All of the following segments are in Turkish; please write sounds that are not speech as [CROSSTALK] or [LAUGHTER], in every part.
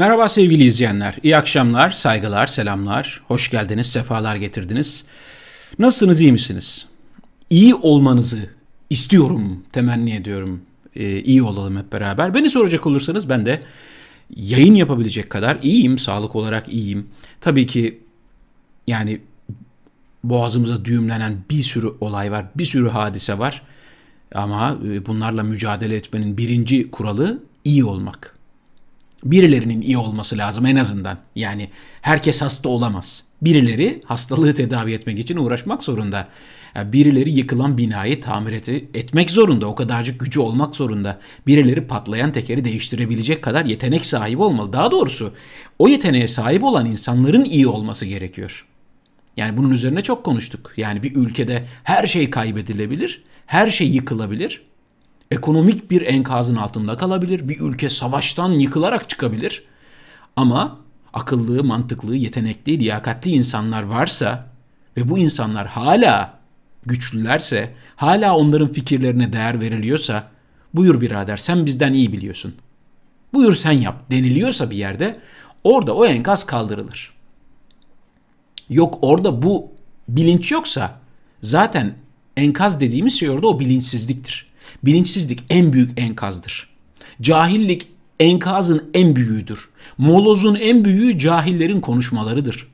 Merhaba sevgili izleyenler. İyi akşamlar, saygılar, selamlar. Hoş geldiniz, sefalar getirdiniz. Nasılsınız, iyi misiniz? İyi olmanızı istiyorum, temenni ediyorum. Ee, iyi olalım hep beraber. Beni soracak olursanız ben de yayın yapabilecek kadar iyiyim, sağlık olarak iyiyim. Tabii ki yani boğazımıza düğümlenen bir sürü olay var, bir sürü hadise var. Ama e, bunlarla mücadele etmenin birinci kuralı iyi olmak birilerinin iyi olması lazım en azından. Yani herkes hasta olamaz. Birileri hastalığı tedavi etmek için uğraşmak zorunda. Birileri yıkılan binayı tamir etmek zorunda. O kadarcık gücü olmak zorunda. Birileri patlayan tekeri değiştirebilecek kadar yetenek sahibi olmalı. Daha doğrusu o yeteneğe sahip olan insanların iyi olması gerekiyor. Yani bunun üzerine çok konuştuk. Yani bir ülkede her şey kaybedilebilir, her şey yıkılabilir ekonomik bir enkazın altında kalabilir. Bir ülke savaştan yıkılarak çıkabilir. Ama akıllı, mantıklı, yetenekli, liyakatli insanlar varsa ve bu insanlar hala güçlülerse, hala onların fikirlerine değer veriliyorsa buyur birader sen bizden iyi biliyorsun. Buyur sen yap deniliyorsa bir yerde orada o enkaz kaldırılır. Yok orada bu bilinç yoksa zaten enkaz dediğimiz şey orada o bilinçsizliktir. Bilinçsizlik en büyük enkazdır. Cahillik enkazın en büyüğüdür. Molozun en büyüğü cahillerin konuşmalarıdır.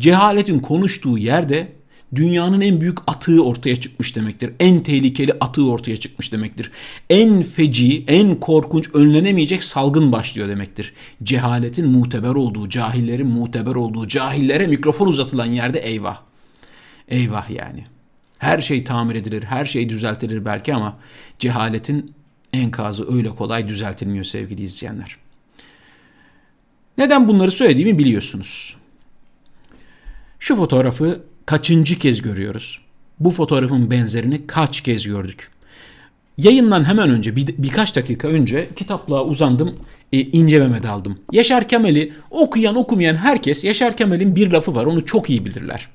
Cehaletin konuştuğu yerde dünyanın en büyük atığı ortaya çıkmış demektir. En tehlikeli atığı ortaya çıkmış demektir. En feci, en korkunç, önlenemeyecek salgın başlıyor demektir. Cehaletin muteber olduğu, cahillerin muteber olduğu, cahillere mikrofon uzatılan yerde eyvah. Eyvah yani. Her şey tamir edilir, her şey düzeltilir belki ama cehaletin enkazı öyle kolay düzeltilmiyor sevgili izleyenler. Neden bunları söylediğimi biliyorsunuz. Şu fotoğrafı kaçıncı kez görüyoruz? Bu fotoğrafın benzerini kaç kez gördük? Yayından hemen önce bir, birkaç dakika önce kitaplığa uzandım e, ince Mehmet aldım. Yaşar Kemal'i okuyan okumayan herkes Yaşar Kemal'in bir lafı var onu çok iyi bilirler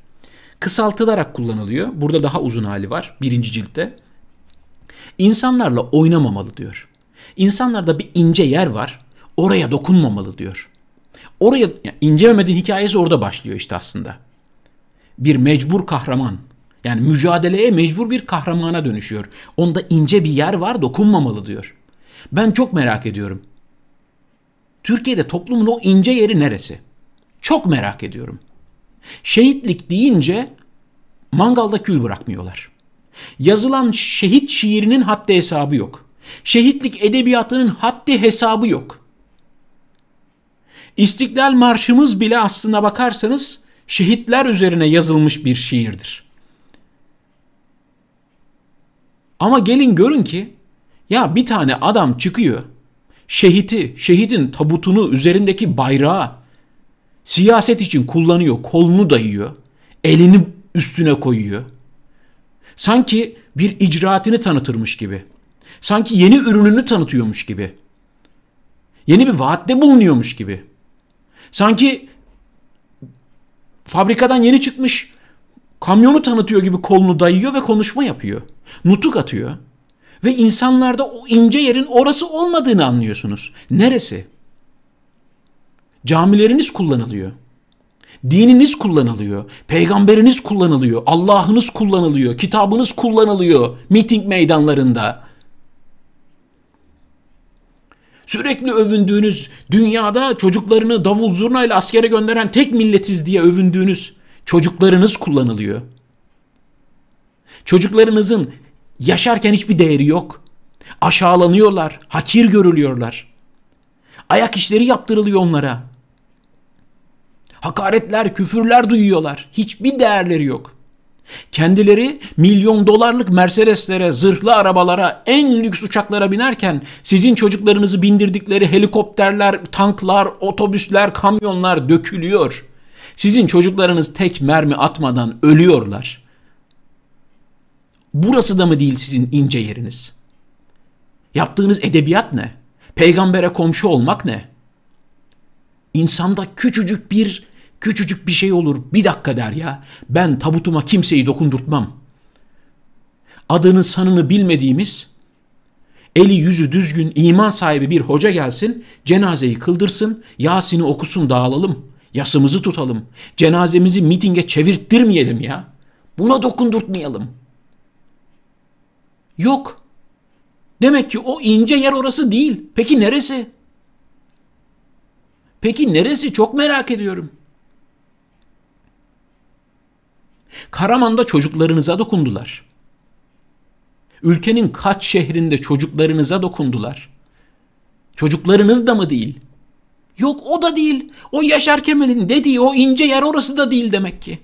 kısaltılarak kullanılıyor. Burada daha uzun hali var birinci ciltte. İnsanlarla oynamamalı diyor. İnsanlarda bir ince yer var. Oraya dokunmamalı diyor. Oraya yani İnce Mehmet'in hikayesi orada başlıyor işte aslında. Bir mecbur kahraman. Yani mücadeleye mecbur bir kahramana dönüşüyor. Onda ince bir yer var dokunmamalı diyor. Ben çok merak ediyorum. Türkiye'de toplumun o ince yeri neresi? Çok merak ediyorum. Şehitlik deyince mangalda kül bırakmıyorlar. Yazılan şehit şiirinin haddi hesabı yok. Şehitlik edebiyatının haddi hesabı yok. İstiklal Marşımız bile aslına bakarsanız şehitler üzerine yazılmış bir şiirdir. Ama gelin görün ki ya bir tane adam çıkıyor şehiti, şehidin tabutunu üzerindeki bayrağı siyaset için kullanıyor, kolunu dayıyor, elini üstüne koyuyor. Sanki bir icraatını tanıtırmış gibi. Sanki yeni ürününü tanıtıyormuş gibi. Yeni bir vaatte bulunuyormuş gibi. Sanki fabrikadan yeni çıkmış kamyonu tanıtıyor gibi kolunu dayıyor ve konuşma yapıyor. Nutuk atıyor. Ve insanlarda o ince yerin orası olmadığını anlıyorsunuz. Neresi? Camileriniz kullanılıyor. Dininiz kullanılıyor. Peygamberiniz kullanılıyor. Allah'ınız kullanılıyor. Kitabınız kullanılıyor miting meydanlarında. Sürekli övündüğünüz, dünyada çocuklarını davul zurnayla askere gönderen tek milletiz diye övündüğünüz çocuklarınız kullanılıyor. Çocuklarınızın yaşarken hiçbir değeri yok. Aşağılanıyorlar, hakir görülüyorlar. Ayak işleri yaptırılıyor onlara. Hakaretler, küfürler duyuyorlar. Hiçbir değerleri yok. Kendileri milyon dolarlık Mercedes'lere, zırhlı arabalara, en lüks uçaklara binerken sizin çocuklarınızı bindirdikleri helikopterler, tanklar, otobüsler, kamyonlar dökülüyor. Sizin çocuklarınız tek mermi atmadan ölüyorlar. Burası da mı değil sizin ince yeriniz? Yaptığınız edebiyat ne? Peygambere komşu olmak ne? İnsanda küçücük bir küçücük bir şey olur. Bir dakika der ya. Ben tabutuma kimseyi dokundurtmam. Adını sanını bilmediğimiz, eli yüzü düzgün, iman sahibi bir hoca gelsin, cenazeyi kıldırsın, Yasin'i okusun dağılalım, yasımızı tutalım, cenazemizi mitinge çevirttirmeyelim ya. Buna dokundurtmayalım. Yok. Demek ki o ince yer orası değil. Peki neresi? Peki neresi? Çok merak ediyorum. Karaman'da çocuklarınıza dokundular. Ülkenin kaç şehrinde çocuklarınıza dokundular. Çocuklarınız da mı değil? Yok o da değil. O Yaşar Kemal'in dediği o ince yer orası da değil demek ki.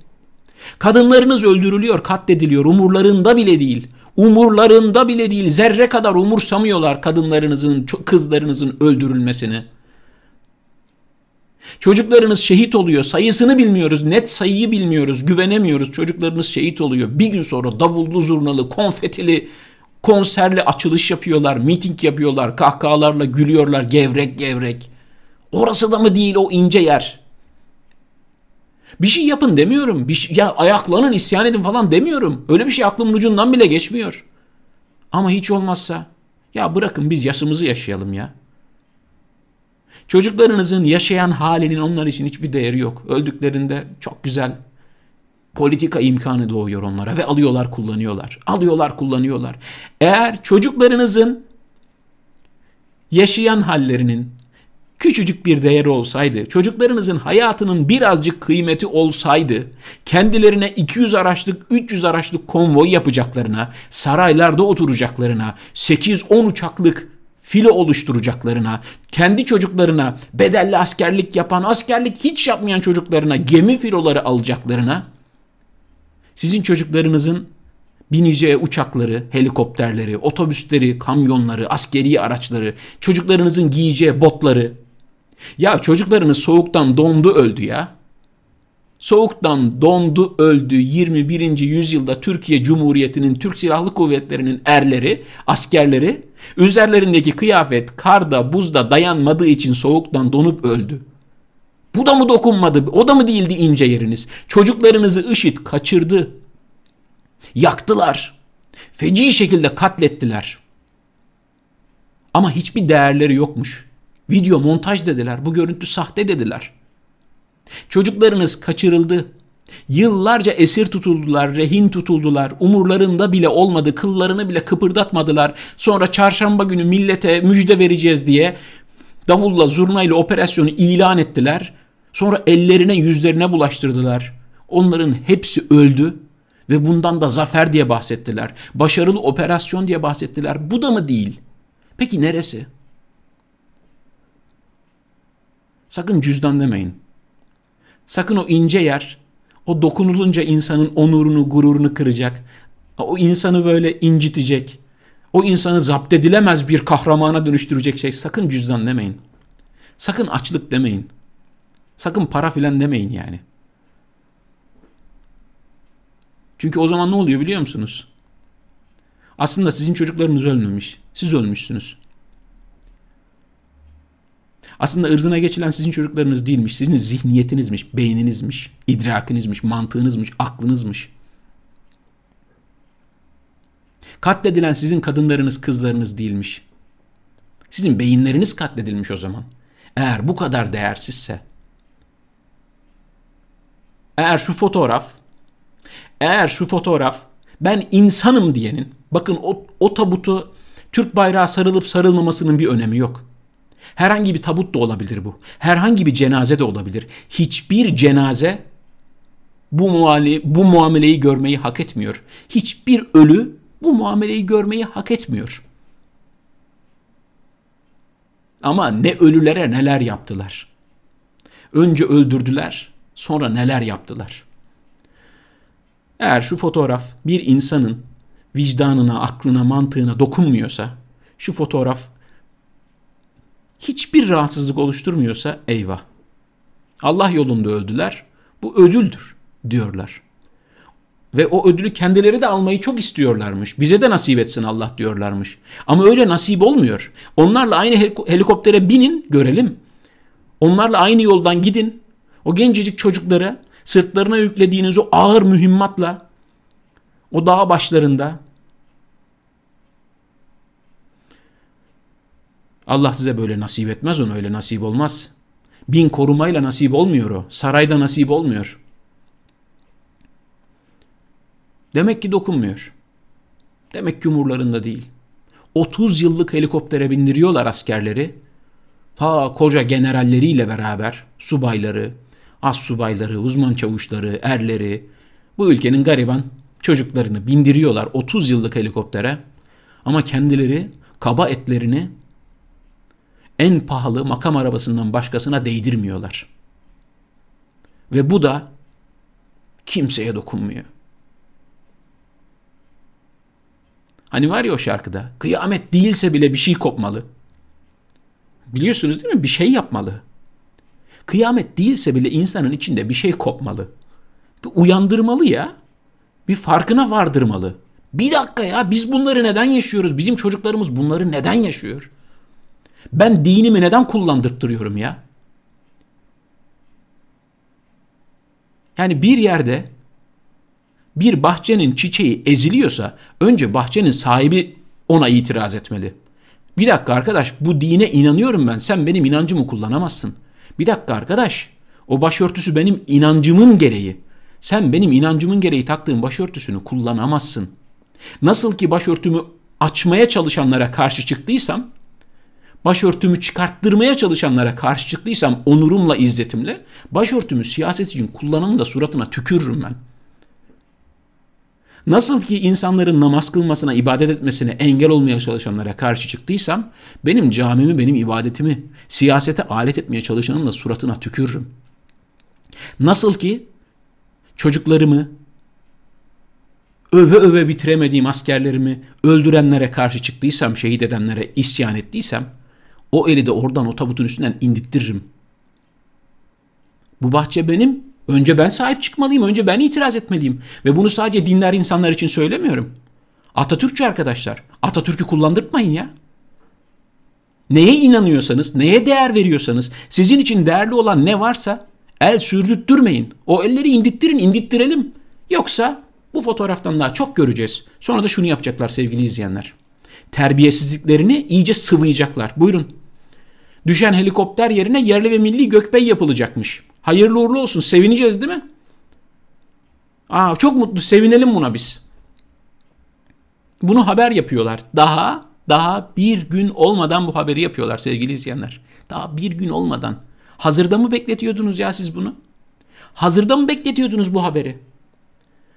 Kadınlarınız öldürülüyor, katlediliyor. Umurlarında bile değil. Umurlarında bile değil. Zerre kadar umursamıyorlar kadınlarınızın, kızlarınızın öldürülmesini. Çocuklarınız şehit oluyor. Sayısını bilmiyoruz. Net sayıyı bilmiyoruz. Güvenemiyoruz. Çocuklarınız şehit oluyor. Bir gün sonra davullu zurnalı, konfetili, konserli açılış yapıyorlar. Miting yapıyorlar. Kahkahalarla gülüyorlar. Gevrek gevrek. Orası da mı değil o ince yer? Bir şey yapın demiyorum. Bir şey, ya ayaklanın isyan edin falan demiyorum. Öyle bir şey aklımın ucundan bile geçmiyor. Ama hiç olmazsa ya bırakın biz yaşımızı yaşayalım ya. Çocuklarınızın yaşayan halinin onlar için hiçbir değeri yok. Öldüklerinde çok güzel politika imkanı doğuyor onlara ve alıyorlar kullanıyorlar. Alıyorlar kullanıyorlar. Eğer çocuklarınızın yaşayan hallerinin küçücük bir değeri olsaydı, çocuklarınızın hayatının birazcık kıymeti olsaydı, kendilerine 200 araçlık, 300 araçlık konvoy yapacaklarına, saraylarda oturacaklarına, 8-10 uçaklık filo oluşturacaklarına, kendi çocuklarına bedelli askerlik yapan, askerlik hiç yapmayan çocuklarına gemi filoları alacaklarına, sizin çocuklarınızın bineceği uçakları, helikopterleri, otobüsleri, kamyonları, askeri araçları, çocuklarınızın giyeceği botları. Ya çocuklarınız soğuktan dondu öldü ya. Soğuktan dondu öldü 21. yüzyılda Türkiye Cumhuriyeti'nin Türk Silahlı Kuvvetleri'nin erleri, askerleri üzerlerindeki kıyafet karda buzda dayanmadığı için soğuktan donup öldü. Bu da mı dokunmadı? O da mı değildi ince yeriniz? Çocuklarınızı IŞİD kaçırdı. Yaktılar. Feci şekilde katlettiler. Ama hiçbir değerleri yokmuş. Video montaj dediler. Bu görüntü sahte dediler. Çocuklarınız kaçırıldı. Yıllarca esir tutuldular, rehin tutuldular. Umurlarında bile olmadı, kıllarını bile kıpırdatmadılar. Sonra çarşamba günü millete müjde vereceğiz diye davulla, zurnayla operasyonu ilan ettiler. Sonra ellerine, yüzlerine bulaştırdılar. Onların hepsi öldü ve bundan da zafer diye bahsettiler. Başarılı operasyon diye bahsettiler. Bu da mı değil? Peki neresi? Sakın cüzdan demeyin. Sakın o ince yer, o dokunulunca insanın onurunu, gururunu kıracak. O insanı böyle incitecek. O insanı zapt edilemez bir kahramana dönüştürecek şey. Sakın cüzdan demeyin. Sakın açlık demeyin. Sakın para filan demeyin yani. Çünkü o zaman ne oluyor biliyor musunuz? Aslında sizin çocuklarınız ölmemiş. Siz ölmüşsünüz. Aslında ırzına geçilen sizin çocuklarınız değilmiş. Sizin zihniyetinizmiş, beyninizmiş, idrakinizmiş, mantığınızmış, aklınızmış. Katledilen sizin kadınlarınız, kızlarınız değilmiş. Sizin beyinleriniz katledilmiş o zaman. Eğer bu kadar değersizse, eğer şu fotoğraf, eğer şu fotoğraf ben insanım diyenin, bakın o, o tabutu Türk bayrağı sarılıp sarılmamasının bir önemi yok. Herhangi bir tabut da olabilir bu. Herhangi bir cenaze de olabilir. Hiçbir cenaze bu, muale, bu muameleyi görmeyi hak etmiyor. Hiçbir ölü bu muameleyi görmeyi hak etmiyor. Ama ne ölülere neler yaptılar. Önce öldürdüler, sonra neler yaptılar. Eğer şu fotoğraf bir insanın vicdanına, aklına, mantığına dokunmuyorsa, şu fotoğraf hiçbir rahatsızlık oluşturmuyorsa eyvah. Allah yolunda öldüler. Bu ödüldür diyorlar. Ve o ödülü kendileri de almayı çok istiyorlarmış. Bize de nasip etsin Allah diyorlarmış. Ama öyle nasip olmuyor. Onlarla aynı helikoptere binin görelim. Onlarla aynı yoldan gidin. O gencecik çocukları sırtlarına yüklediğiniz o ağır mühimmatla o dağ başlarında Allah size böyle nasip etmez onu öyle nasip olmaz. Bin korumayla nasip olmuyor o. Sarayda nasip olmuyor. Demek ki dokunmuyor. Demek ki umurlarında değil. 30 yıllık helikoptere bindiriyorlar askerleri. Ta koca generalleriyle beraber subayları, as subayları, uzman çavuşları, erleri bu ülkenin gariban çocuklarını bindiriyorlar 30 yıllık helikoptere. Ama kendileri kaba etlerini en pahalı makam arabasından başkasına değdirmiyorlar. Ve bu da kimseye dokunmuyor. Hani var ya o şarkıda kıyamet değilse bile bir şey kopmalı. Biliyorsunuz değil mi? Bir şey yapmalı. Kıyamet değilse bile insanın içinde bir şey kopmalı. Bir uyandırmalı ya. Bir farkına vardırmalı. Bir dakika ya biz bunları neden yaşıyoruz? Bizim çocuklarımız bunları neden yaşıyor? Ben dinimi neden kullandırttırıyorum ya? Yani bir yerde bir bahçenin çiçeği eziliyorsa önce bahçenin sahibi ona itiraz etmeli. Bir dakika arkadaş bu dine inanıyorum ben sen benim inancımı kullanamazsın. Bir dakika arkadaş o başörtüsü benim inancımın gereği. Sen benim inancımın gereği taktığım başörtüsünü kullanamazsın. Nasıl ki başörtümü açmaya çalışanlara karşı çıktıysam, başörtümü çıkarttırmaya çalışanlara karşı çıktıysam onurumla, izzetimle, başörtümü siyaset için kullanımı da suratına tükürürüm ben.'' Nasıl ki insanların namaz kılmasına, ibadet etmesine engel olmaya çalışanlara karşı çıktıysam, benim camimi, benim ibadetimi siyasete alet etmeye çalışanın da suratına tükürürüm. Nasıl ki çocuklarımı, öve öve bitiremediğim askerlerimi öldürenlere karşı çıktıysam, şehit edenlere isyan ettiysem, o eli de oradan o tabutun üstünden indittiririm. Bu bahçe benim, Önce ben sahip çıkmalıyım, önce ben itiraz etmeliyim. Ve bunu sadece dinler insanlar için söylemiyorum. Atatürkçü arkadaşlar, Atatürk'ü kullandırtmayın ya. Neye inanıyorsanız, neye değer veriyorsanız, sizin için değerli olan ne varsa el sürdürtmeyin. O elleri indittirin, indittirelim. Yoksa bu fotoğraftan daha çok göreceğiz. Sonra da şunu yapacaklar sevgili izleyenler. Terbiyesizliklerini iyice sıvayacaklar. Buyurun. Düşen helikopter yerine yerli ve milli gökbey yapılacakmış. Hayırlı uğurlu olsun. Sevineceğiz değil mi? Aa, çok mutlu. Sevinelim buna biz. Bunu haber yapıyorlar. Daha daha bir gün olmadan bu haberi yapıyorlar sevgili izleyenler. Daha bir gün olmadan. Hazırda mı bekletiyordunuz ya siz bunu? Hazırda mı bekletiyordunuz bu haberi?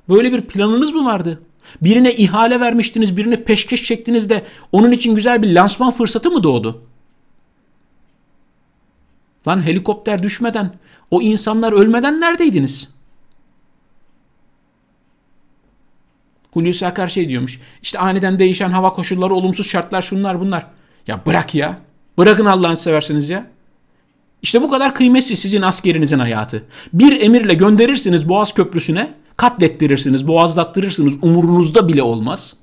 Böyle bir planınız mı vardı? Birine ihale vermiştiniz, birine peşkeş çektiniz de onun için güzel bir lansman fırsatı mı doğdu? Lan helikopter düşmeden, o insanlar ölmeden neredeydiniz? Hulusi Akar şey diyormuş. İşte aniden değişen hava koşulları, olumsuz şartlar şunlar bunlar. Ya bırak ya. Bırakın Allah'ını seversiniz ya. İşte bu kadar kıymetli sizin askerinizin hayatı. Bir emirle gönderirsiniz Boğaz Köprüsü'ne, katlettirirsiniz, boğazlattırırsınız, umurunuzda bile olmaz.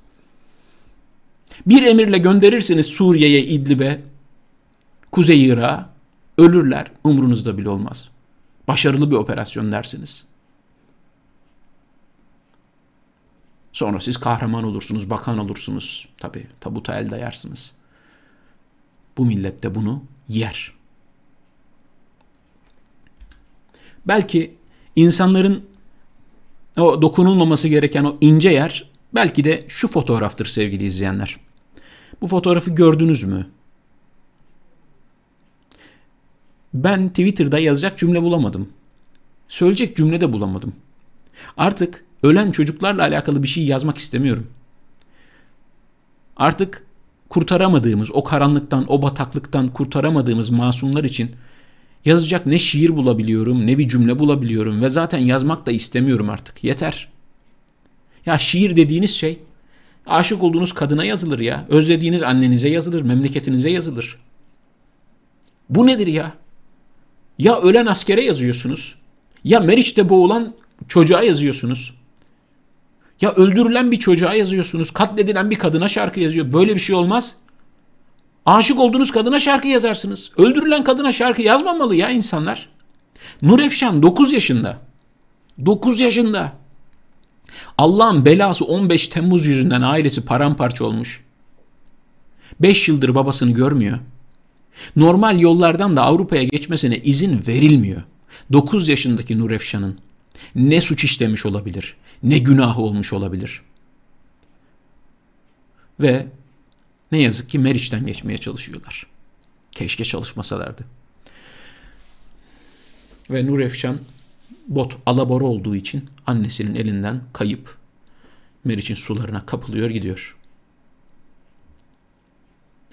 Bir emirle gönderirsiniz Suriye'ye, İdlib'e, Kuzey Irak'a, Ölürler umrunuzda bile olmaz. Başarılı bir operasyon dersiniz. Sonra siz kahraman olursunuz, bakan olursunuz. Tabi tabuta el dayarsınız. Bu millet de bunu yer. Belki insanların o dokunulmaması gereken o ince yer belki de şu fotoğraftır sevgili izleyenler. Bu fotoğrafı gördünüz mü? Ben Twitter'da yazacak cümle bulamadım. Söyleyecek cümle de bulamadım. Artık ölen çocuklarla alakalı bir şey yazmak istemiyorum. Artık kurtaramadığımız, o karanlıktan, o bataklıktan kurtaramadığımız masumlar için yazacak ne şiir bulabiliyorum, ne bir cümle bulabiliyorum ve zaten yazmak da istemiyorum artık. Yeter. Ya şiir dediğiniz şey aşık olduğunuz kadına yazılır ya. Özlediğiniz annenize yazılır, memleketinize yazılır. Bu nedir ya? Ya ölen askere yazıyorsunuz. Ya Meriç'te boğulan çocuğa yazıyorsunuz. Ya öldürülen bir çocuğa yazıyorsunuz. Katledilen bir kadına şarkı yazıyor. Böyle bir şey olmaz. Aşık olduğunuz kadına şarkı yazarsınız. Öldürülen kadına şarkı yazmamalı ya insanlar. Nur Efşan 9 yaşında. 9 yaşında. Allah'ın belası 15 Temmuz yüzünden ailesi paramparça olmuş. 5 yıldır babasını görmüyor. Normal yollardan da Avrupa'ya geçmesine izin verilmiyor. 9 yaşındaki Nur Efşan'ın ne suç işlemiş olabilir, ne günahı olmuş olabilir. Ve ne yazık ki Meriç'ten geçmeye çalışıyorlar. Keşke çalışmasalardı. Ve Nur Efşan bot alabora olduğu için annesinin elinden kayıp Meriç'in sularına kapılıyor gidiyor.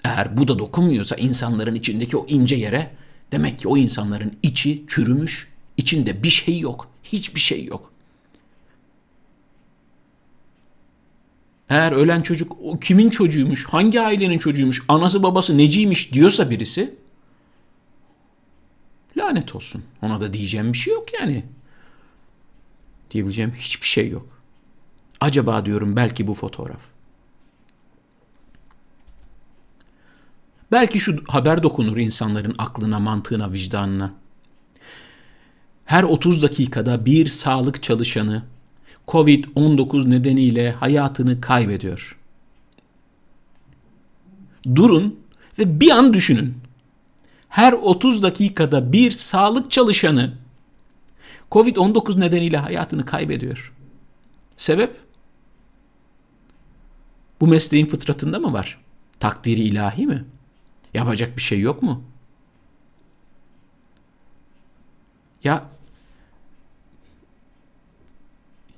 Eğer bu da dokunmuyorsa insanların içindeki o ince yere demek ki o insanların içi çürümüş, içinde bir şey yok, hiçbir şey yok. Eğer ölen çocuk o kimin çocuğuymuş, hangi ailenin çocuğuymuş, anası babası neciymiş diyorsa birisi lanet olsun. Ona da diyeceğim bir şey yok yani. Diyebileceğim hiçbir şey yok. Acaba diyorum belki bu fotoğraf. Belki şu haber dokunur insanların aklına, mantığına, vicdanına. Her 30 dakikada bir sağlık çalışanı Covid-19 nedeniyle hayatını kaybediyor. Durun ve bir an düşünün. Her 30 dakikada bir sağlık çalışanı Covid-19 nedeniyle hayatını kaybediyor. Sebep? Bu mesleğin fıtratında mı var? Takdiri ilahi mi? Yapacak bir şey yok mu? Ya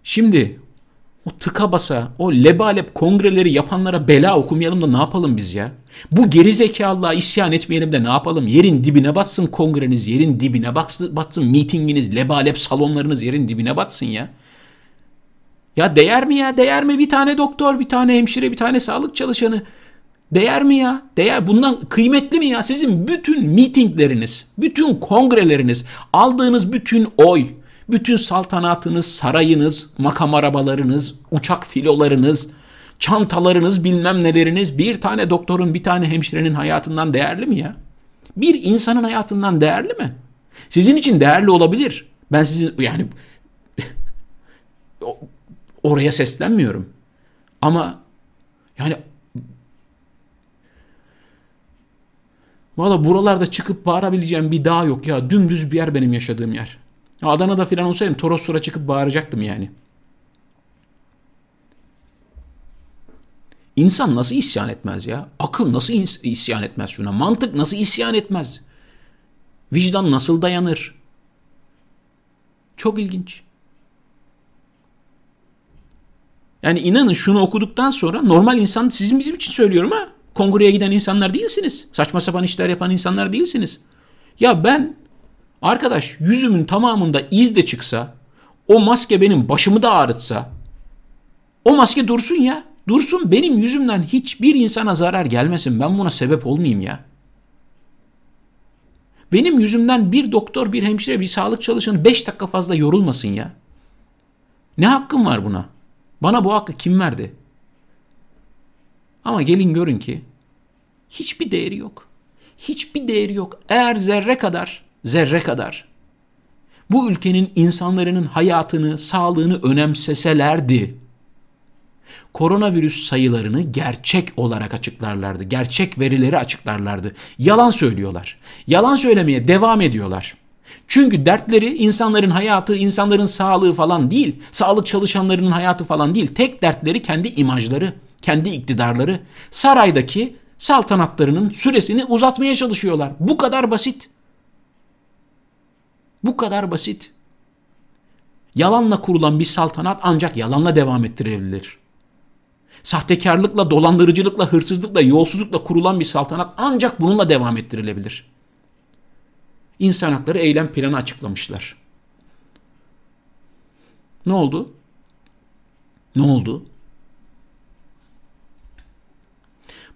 şimdi o tıka basa, o lebalep kongreleri yapanlara bela okumayalım da ne yapalım biz ya? Bu geri zekalılığa isyan etmeyelim de ne yapalım? Yerin dibine batsın kongreniz, yerin dibine batsın, batsın mitinginiz, lebalep salonlarınız yerin dibine batsın ya. Ya değer mi ya? Değer mi bir tane doktor, bir tane hemşire, bir tane sağlık çalışanı? Değer mi ya? Değer bundan kıymetli mi ya? Sizin bütün mitingleriniz, bütün kongreleriniz, aldığınız bütün oy, bütün saltanatınız, sarayınız, makam arabalarınız, uçak filolarınız, çantalarınız, bilmem neleriniz bir tane doktorun, bir tane hemşirenin hayatından değerli mi ya? Bir insanın hayatından değerli mi? Sizin için değerli olabilir. Ben sizin yani [LAUGHS] oraya seslenmiyorum. Ama yani Valla buralarda çıkıp bağırabileceğim bir dağ yok ya. Dümdüz bir yer benim yaşadığım yer. Adana'da filan olsaydım Torossur'a çıkıp bağıracaktım yani. İnsan nasıl isyan etmez ya? Akıl nasıl isyan etmez şuna? Mantık nasıl isyan etmez? Vicdan nasıl dayanır? Çok ilginç. Yani inanın şunu okuduktan sonra normal insan sizin bizim için söylüyorum ha. Kongreye giden insanlar değilsiniz. Saçma sapan işler yapan insanlar değilsiniz. Ya ben arkadaş yüzümün tamamında iz de çıksa, o maske benim başımı da ağrıtsa, o maske dursun ya. Dursun benim yüzümden hiçbir insana zarar gelmesin. Ben buna sebep olmayayım ya. Benim yüzümden bir doktor, bir hemşire, bir sağlık çalışanı 5 dakika fazla yorulmasın ya. Ne hakkım var buna? Bana bu hakkı kim verdi? Ama gelin görün ki hiçbir değeri yok. Hiçbir değeri yok. Eğer zerre kadar, zerre kadar bu ülkenin insanların hayatını, sağlığını önemseselerdi, koronavirüs sayılarını gerçek olarak açıklarlardı. Gerçek verileri açıklarlardı. Yalan söylüyorlar. Yalan söylemeye devam ediyorlar. Çünkü dertleri insanların hayatı, insanların sağlığı falan değil. Sağlık çalışanlarının hayatı falan değil. Tek dertleri kendi imajları, kendi iktidarları. Saraydaki saltanatlarının süresini uzatmaya çalışıyorlar. Bu kadar basit. Bu kadar basit. Yalanla kurulan bir saltanat ancak yalanla devam ettirilebilir. Sahtekarlıkla, dolandırıcılıkla, hırsızlıkla, yolsuzlukla kurulan bir saltanat ancak bununla devam ettirilebilir. İnsan hakları eylem planı açıklamışlar. Ne oldu? Ne oldu?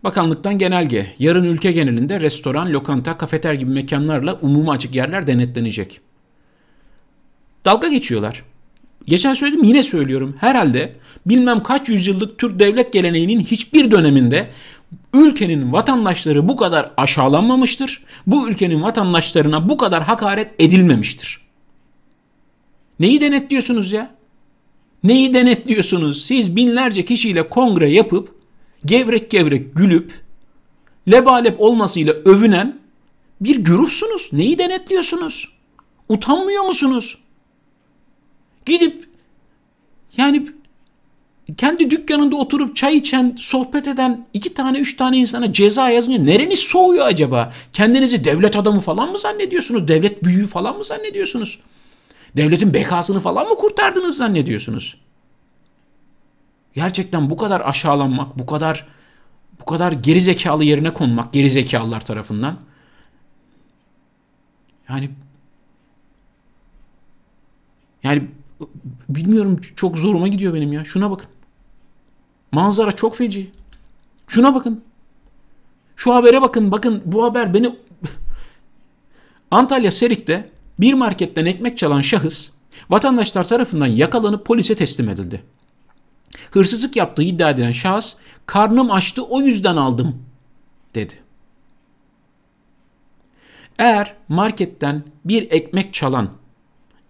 Bakanlıktan genelge. Yarın ülke genelinde restoran, lokanta, kafeter gibi mekanlarla umuma açık yerler denetlenecek. Dalga geçiyorlar. Geçen söyledim yine söylüyorum. Herhalde bilmem kaç yüzyıllık Türk devlet geleneğinin hiçbir döneminde ülkenin vatandaşları bu kadar aşağılanmamıştır. Bu ülkenin vatandaşlarına bu kadar hakaret edilmemiştir. Neyi denetliyorsunuz ya? Neyi denetliyorsunuz? Siz binlerce kişiyle kongre yapıp gevrek gevrek gülüp lebalep olmasıyla övünen bir grupsunuz. Neyi denetliyorsunuz? Utanmıyor musunuz? Gidip yani kendi dükkanında oturup çay içen, sohbet eden iki tane, üç tane insana ceza yazınca nereniz soğuyor acaba? Kendinizi devlet adamı falan mı zannediyorsunuz? Devlet büyüğü falan mı zannediyorsunuz? Devletin bekasını falan mı kurtardınız zannediyorsunuz? Gerçekten bu kadar aşağılanmak, bu kadar bu kadar geri zekalı yerine konmak geri zekalılar tarafından yani yani bilmiyorum çok zoruma gidiyor benim ya. Şuna bakın. Manzara çok feci. Şuna bakın. Şu habere bakın. Bakın bu haber beni [LAUGHS] Antalya Serik'te bir marketten ekmek çalan şahıs vatandaşlar tarafından yakalanıp polise teslim edildi. Hırsızlık yaptığı iddia edilen şahıs karnım açtı o yüzden aldım dedi. Eğer marketten bir ekmek çalan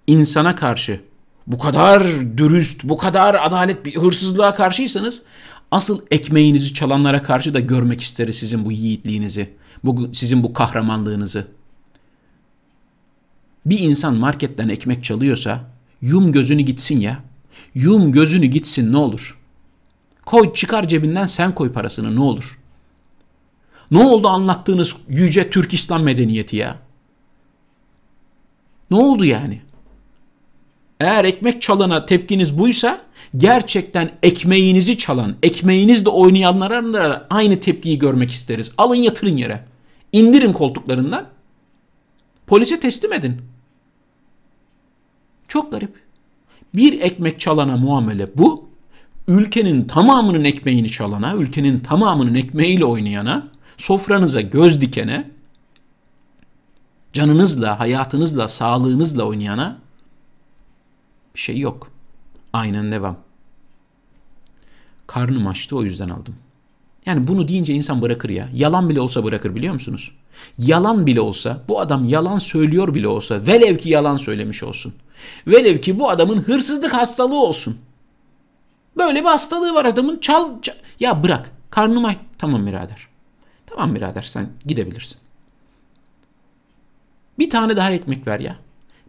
insana karşı bu kadar dürüst, bu kadar adalet bir hırsızlığa karşıysanız asıl ekmeğinizi çalanlara karşı da görmek isteriz sizin bu yiğitliğinizi, bu, sizin bu kahramanlığınızı. Bir insan marketten ekmek çalıyorsa yum gözünü gitsin ya. Yum gözünü gitsin ne olur. Koy çıkar cebinden sen koy parasını ne olur. Ne oldu anlattığınız yüce Türk İslam medeniyeti ya? Ne oldu yani? Eğer ekmek çalana tepkiniz buysa gerçekten ekmeğinizi çalan, ekmeğinizle oynayanlara da aynı tepkiyi görmek isteriz. Alın yatırın yere. İndirin koltuklarından. Polise teslim edin. Çok garip. Bir ekmek çalana muamele bu. Ülkenin tamamının ekmeğini çalana, ülkenin tamamının ekmeğiyle oynayana, sofranıza göz dikene, canınızla, hayatınızla, sağlığınızla oynayana bir şey yok. Aynen devam. Karnım açtı o yüzden aldım. Yani bunu deyince insan bırakır ya. Yalan bile olsa bırakır biliyor musunuz? Yalan bile olsa, bu adam yalan söylüyor bile olsa, velev ki yalan söylemiş olsun. Velev ki bu adamın hırsızlık hastalığı olsun. Böyle bir hastalığı var adamın. Çal, çal. Ya bırak. Karnım ay. Tamam birader. Tamam birader sen gidebilirsin. Bir tane daha ekmek ver ya.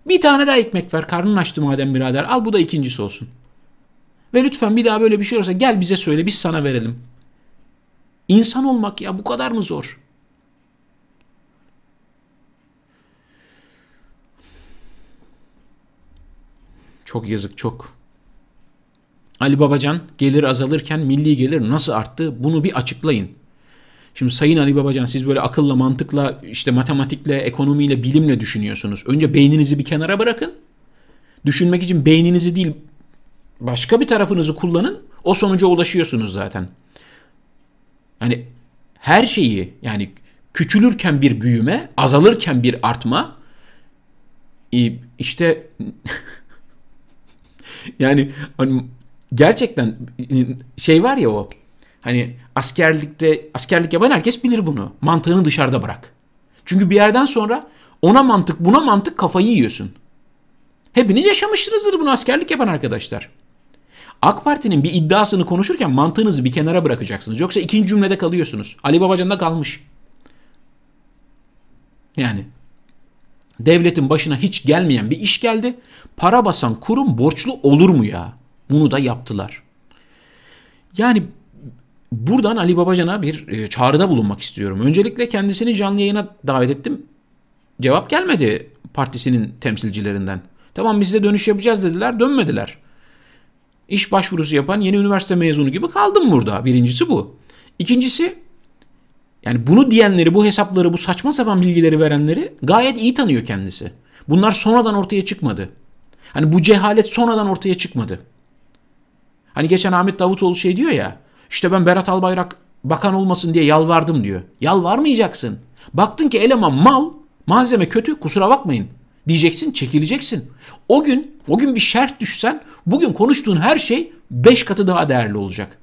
Bir tane daha ekmek ver. Karnın açtı madem birader. Al bu da ikincisi olsun. Ve lütfen bir daha böyle bir şey olursa gel bize söyle biz sana verelim. İnsan olmak ya bu kadar mı zor? Çok yazık çok. Ali Babacan gelir azalırken milli gelir nasıl arttı bunu bir açıklayın. Şimdi Sayın Ali Babacan siz böyle akılla, mantıkla, işte matematikle, ekonomiyle, bilimle düşünüyorsunuz. Önce beyninizi bir kenara bırakın. Düşünmek için beyninizi değil başka bir tarafınızı kullanın. O sonuca ulaşıyorsunuz zaten. Yani her şeyi yani küçülürken bir büyüme, azalırken bir artma işte [LAUGHS] yani hani gerçekten şey var ya o Hani askerlikte askerlik yapan herkes bilir bunu. Mantığını dışarıda bırak. Çünkü bir yerden sonra ona mantık buna mantık kafayı yiyorsun. Hepiniz yaşamışsınızdır bunu askerlik yapan arkadaşlar. AK Parti'nin bir iddiasını konuşurken mantığınızı bir kenara bırakacaksınız. Yoksa ikinci cümlede kalıyorsunuz. Ali Babacan da kalmış. Yani devletin başına hiç gelmeyen bir iş geldi. Para basan kurum borçlu olur mu ya? Bunu da yaptılar. Yani Buradan Ali Babacan'a bir e, çağrıda bulunmak istiyorum. Öncelikle kendisini canlı yayına davet ettim. Cevap gelmedi partisinin temsilcilerinden. Tamam biz size dönüş yapacağız dediler dönmediler. İş başvurusu yapan yeni üniversite mezunu gibi kaldım burada. Birincisi bu. İkincisi yani bunu diyenleri, bu hesapları, bu saçma sapan bilgileri verenleri gayet iyi tanıyor kendisi. Bunlar sonradan ortaya çıkmadı. Hani bu cehalet sonradan ortaya çıkmadı. Hani geçen Ahmet Davutoğlu şey diyor ya. İşte ben Berat Albayrak bakan olmasın diye yalvardım diyor. Yalvarmayacaksın. Baktın ki eleman mal, malzeme kötü kusura bakmayın diyeceksin çekileceksin. O gün o gün bir şert düşsen bugün konuştuğun her şey beş katı daha değerli olacak.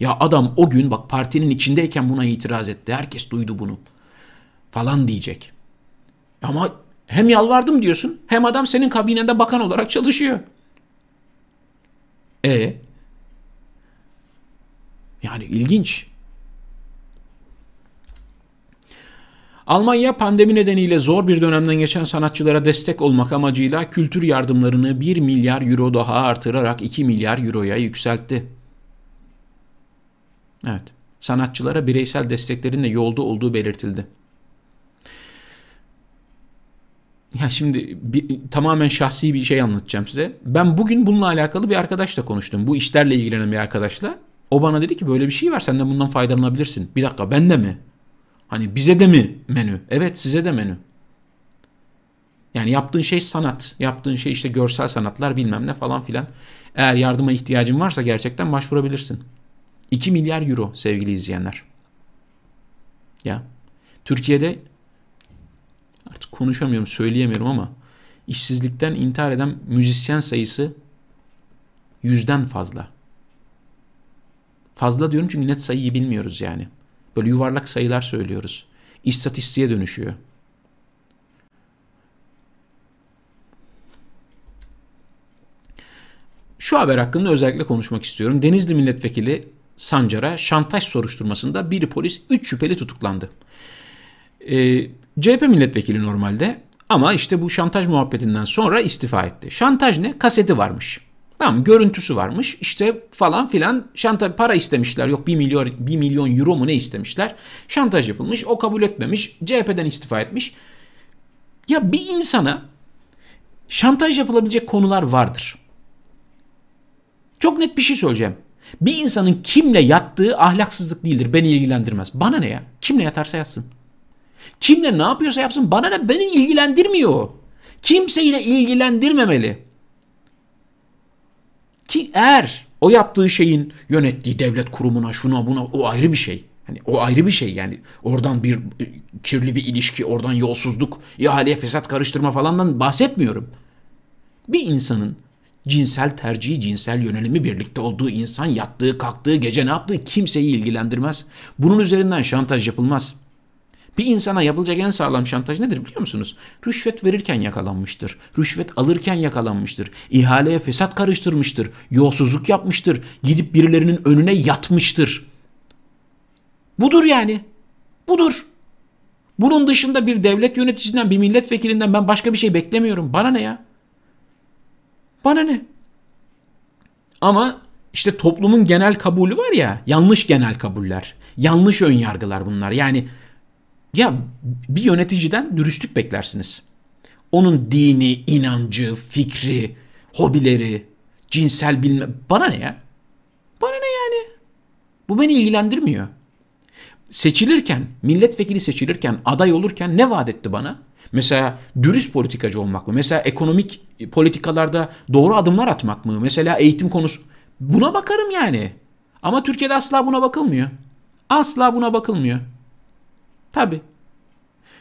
Ya adam o gün bak partinin içindeyken buna itiraz etti. Herkes duydu bunu. Falan diyecek. Ama hem yalvardım diyorsun hem adam senin kabinende bakan olarak çalışıyor. E yani ilginç. Almanya pandemi nedeniyle zor bir dönemden geçen sanatçılara destek olmak amacıyla kültür yardımlarını 1 milyar euro daha artırarak 2 milyar euroya yükseltti. Evet, sanatçılara bireysel desteklerin de yolda olduğu belirtildi. Ya şimdi bir, tamamen şahsi bir şey anlatacağım size. Ben bugün bununla alakalı bir arkadaşla konuştum. Bu işlerle ilgilenen bir arkadaşla. O bana dedi ki böyle bir şey var sen de bundan faydalanabilirsin. Bir dakika ben de mi? Hani bize de mi menü? Evet size de menü. Yani yaptığın şey sanat. Yaptığın şey işte görsel sanatlar bilmem ne falan filan. Eğer yardıma ihtiyacın varsa gerçekten başvurabilirsin. 2 milyar euro sevgili izleyenler. Ya Türkiye'de artık konuşamıyorum söyleyemiyorum ama işsizlikten intihar eden müzisyen sayısı yüzden fazla. Fazla diyorum çünkü net sayıyı bilmiyoruz yani. Böyle yuvarlak sayılar söylüyoruz. İstatistiğe dönüşüyor. Şu haber hakkında özellikle konuşmak istiyorum. Denizli Milletvekili Sancar'a şantaj soruşturmasında bir polis 3 şüpheli tutuklandı. Ee, CHP milletvekili normalde ama işte bu şantaj muhabbetinden sonra istifa etti. Şantaj ne? Kaseti varmış. Tamam görüntüsü varmış işte falan filan. Şantaj para istemişler. Yok 1 milyon 1 milyon euro mu ne istemişler? Şantaj yapılmış o kabul etmemiş CHP'den istifa etmiş. Ya bir insana şantaj yapılabilecek konular vardır. Çok net bir şey söyleyeceğim. Bir insanın kimle yattığı ahlaksızlık değildir beni ilgilendirmez. Bana ne ya? Kimle yatarsa yatsın. Kimle ne yapıyorsa yapsın bana ne? Beni ilgilendirmiyor. Kimseyle ilgilendirmemeli ki eğer o yaptığı şeyin yönettiği devlet kurumuna şuna buna o ayrı bir şey. Hani o ayrı bir şey yani oradan bir e, kirli bir ilişki, oradan yolsuzluk, ihaleye fesat karıştırma falandan bahsetmiyorum. Bir insanın cinsel tercihi, cinsel yönelimi birlikte olduğu insan yattığı, kalktığı, gece ne yaptığı kimseyi ilgilendirmez. Bunun üzerinden şantaj yapılmaz. Bir insana yapılacak en sağlam şantaj nedir biliyor musunuz? Rüşvet verirken yakalanmıştır. Rüşvet alırken yakalanmıştır. İhaleye fesat karıştırmıştır. Yolsuzluk yapmıştır. Gidip birilerinin önüne yatmıştır. Budur yani. Budur. Bunun dışında bir devlet yöneticisinden, bir milletvekilinden ben başka bir şey beklemiyorum. Bana ne ya? Bana ne? Ama işte toplumun genel kabulü var ya, yanlış genel kabuller, yanlış ön yargılar bunlar. Yani ya bir yöneticiden dürüstlük beklersiniz. Onun dini, inancı, fikri, hobileri, cinsel bilme... Bana ne ya? Bana ne yani? Bu beni ilgilendirmiyor. Seçilirken, milletvekili seçilirken, aday olurken ne vaat etti bana? Mesela dürüst politikacı olmak mı? Mesela ekonomik politikalarda doğru adımlar atmak mı? Mesela eğitim konusu. Buna bakarım yani. Ama Türkiye'de asla buna bakılmıyor. Asla buna bakılmıyor. Tabi.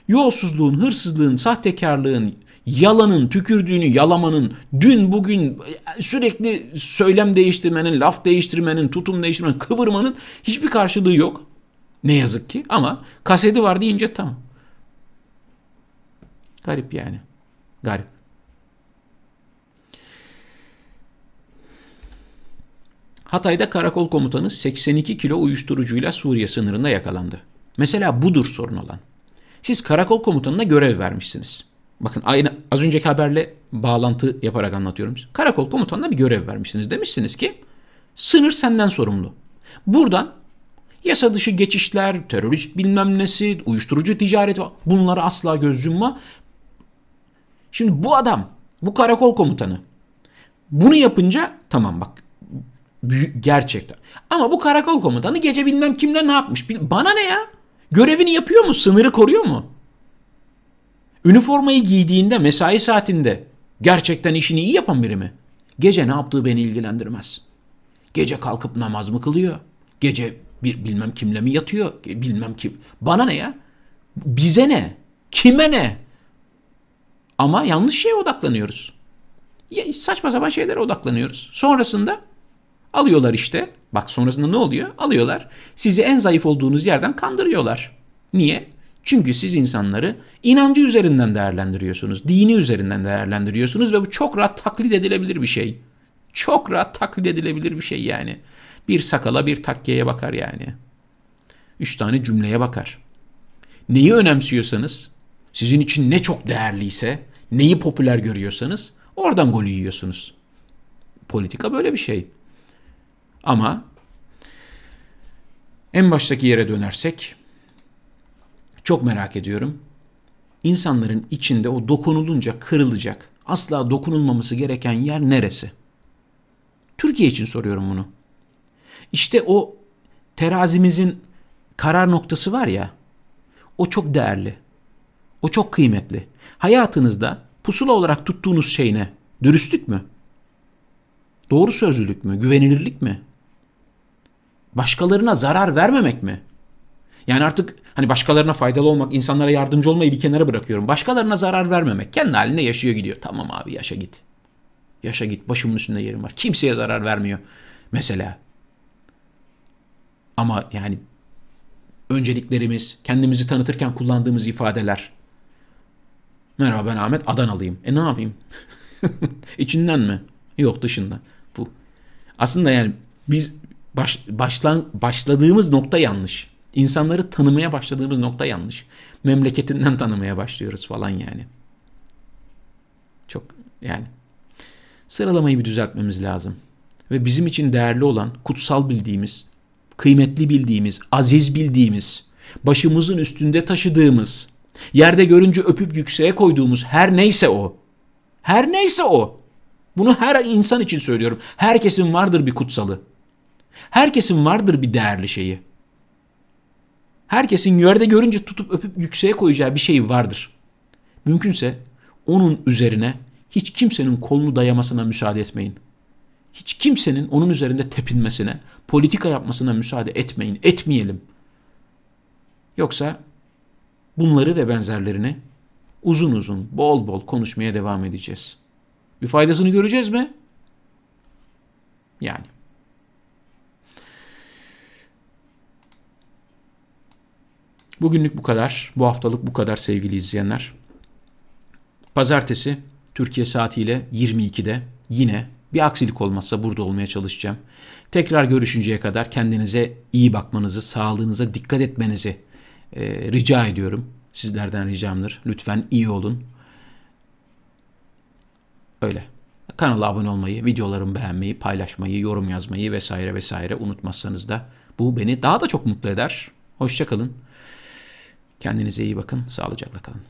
Yolsuzluğun, hırsızlığın, sahtekarlığın, yalanın, tükürdüğünü yalamanın, dün bugün sürekli söylem değiştirmenin, laf değiştirmenin, tutum değiştirmenin, kıvırmanın hiçbir karşılığı yok. Ne yazık ki ama kaseti var deyince tamam. Garip yani. Garip. Hatay'da karakol komutanı 82 kilo uyuşturucuyla Suriye sınırında yakalandı. Mesela budur sorun olan. Siz karakol komutanına görev vermişsiniz. Bakın aynı az önceki haberle bağlantı yaparak anlatıyorum. Karakol komutanına bir görev vermişsiniz. Demişsiniz ki sınır senden sorumlu. Buradan yasa dışı geçişler, terörist bilmem nesi, uyuşturucu ticareti bunları asla göz yumma. Şimdi bu adam, bu karakol komutanı bunu yapınca tamam bak gerçekten. Ama bu karakol komutanı gece bilmem kimle ne yapmış. Bana ne ya? Görevini yapıyor mu? Sınırı koruyor mu? Üniformayı giydiğinde mesai saatinde gerçekten işini iyi yapan biri mi? Gece ne yaptığı beni ilgilendirmez. Gece kalkıp namaz mı kılıyor? Gece bir bilmem kimle mi yatıyor? Bilmem kim. Bana ne ya? Bize ne? Kime ne? Ama yanlış şeye odaklanıyoruz. Ya, saçma sapan şeylere odaklanıyoruz. Sonrasında alıyorlar işte Bak sonrasında ne oluyor? Alıyorlar. Sizi en zayıf olduğunuz yerden kandırıyorlar. Niye? Çünkü siz insanları inancı üzerinden değerlendiriyorsunuz. Dini üzerinden değerlendiriyorsunuz ve bu çok rahat taklit edilebilir bir şey. Çok rahat taklit edilebilir bir şey yani. Bir sakala bir takkeye bakar yani. Üç tane cümleye bakar. neyi önemsiyorsanız, sizin için ne çok değerliyse, neyi popüler görüyorsanız oradan golü yiyorsunuz. Politika böyle bir şey. Ama en baştaki yere dönersek çok merak ediyorum. İnsanların içinde o dokunulunca kırılacak, asla dokunulmaması gereken yer neresi? Türkiye için soruyorum bunu. İşte o terazimizin karar noktası var ya, o çok değerli. O çok kıymetli. Hayatınızda pusula olarak tuttuğunuz şey ne? Dürüstlük mü? Doğru sözlülük mü? Güvenilirlik mi? Başkalarına zarar vermemek mi? Yani artık hani başkalarına faydalı olmak, insanlara yardımcı olmayı bir kenara bırakıyorum. Başkalarına zarar vermemek. Kendi halinde yaşıyor gidiyor. Tamam abi yaşa git. Yaşa git. Başımın üstünde yerim var. Kimseye zarar vermiyor. Mesela. Ama yani önceliklerimiz, kendimizi tanıtırken kullandığımız ifadeler. Merhaba ben Ahmet Adanalıyım. E ne yapayım? [LAUGHS] İçinden mi? Yok dışında. Bu. Aslında yani biz baş, başlan, başladığımız nokta yanlış. İnsanları tanımaya başladığımız nokta yanlış. Memleketinden tanımaya başlıyoruz falan yani. Çok yani sıralamayı bir düzeltmemiz lazım. Ve bizim için değerli olan, kutsal bildiğimiz, kıymetli bildiğimiz, aziz bildiğimiz, başımızın üstünde taşıdığımız, yerde görünce öpüp yükseğe koyduğumuz her neyse o. Her neyse o. Bunu her insan için söylüyorum. Herkesin vardır bir kutsalı. Herkesin vardır bir değerli şeyi. Herkesin yerde görünce tutup öpüp yükseğe koyacağı bir şey vardır. Mümkünse onun üzerine hiç kimsenin kolunu dayamasına müsaade etmeyin. Hiç kimsenin onun üzerinde tepinmesine, politika yapmasına müsaade etmeyin, etmeyelim. Yoksa bunları ve benzerlerini uzun uzun, bol bol konuşmaya devam edeceğiz. Bir faydasını göreceğiz mi? Yani. Bugünlük bu kadar. Bu haftalık bu kadar sevgili izleyenler. Pazartesi Türkiye saatiyle 22'de yine bir aksilik olmazsa burada olmaya çalışacağım. Tekrar görüşünceye kadar kendinize iyi bakmanızı, sağlığınıza dikkat etmenizi e, rica ediyorum. Sizlerden ricamdır. Lütfen iyi olun. Öyle. Kanala abone olmayı, videolarımı beğenmeyi, paylaşmayı, yorum yazmayı vesaire vesaire unutmazsanız da bu beni daha da çok mutlu eder. Hoşçakalın. Kendinize iyi bakın. Sağlıcakla kalın.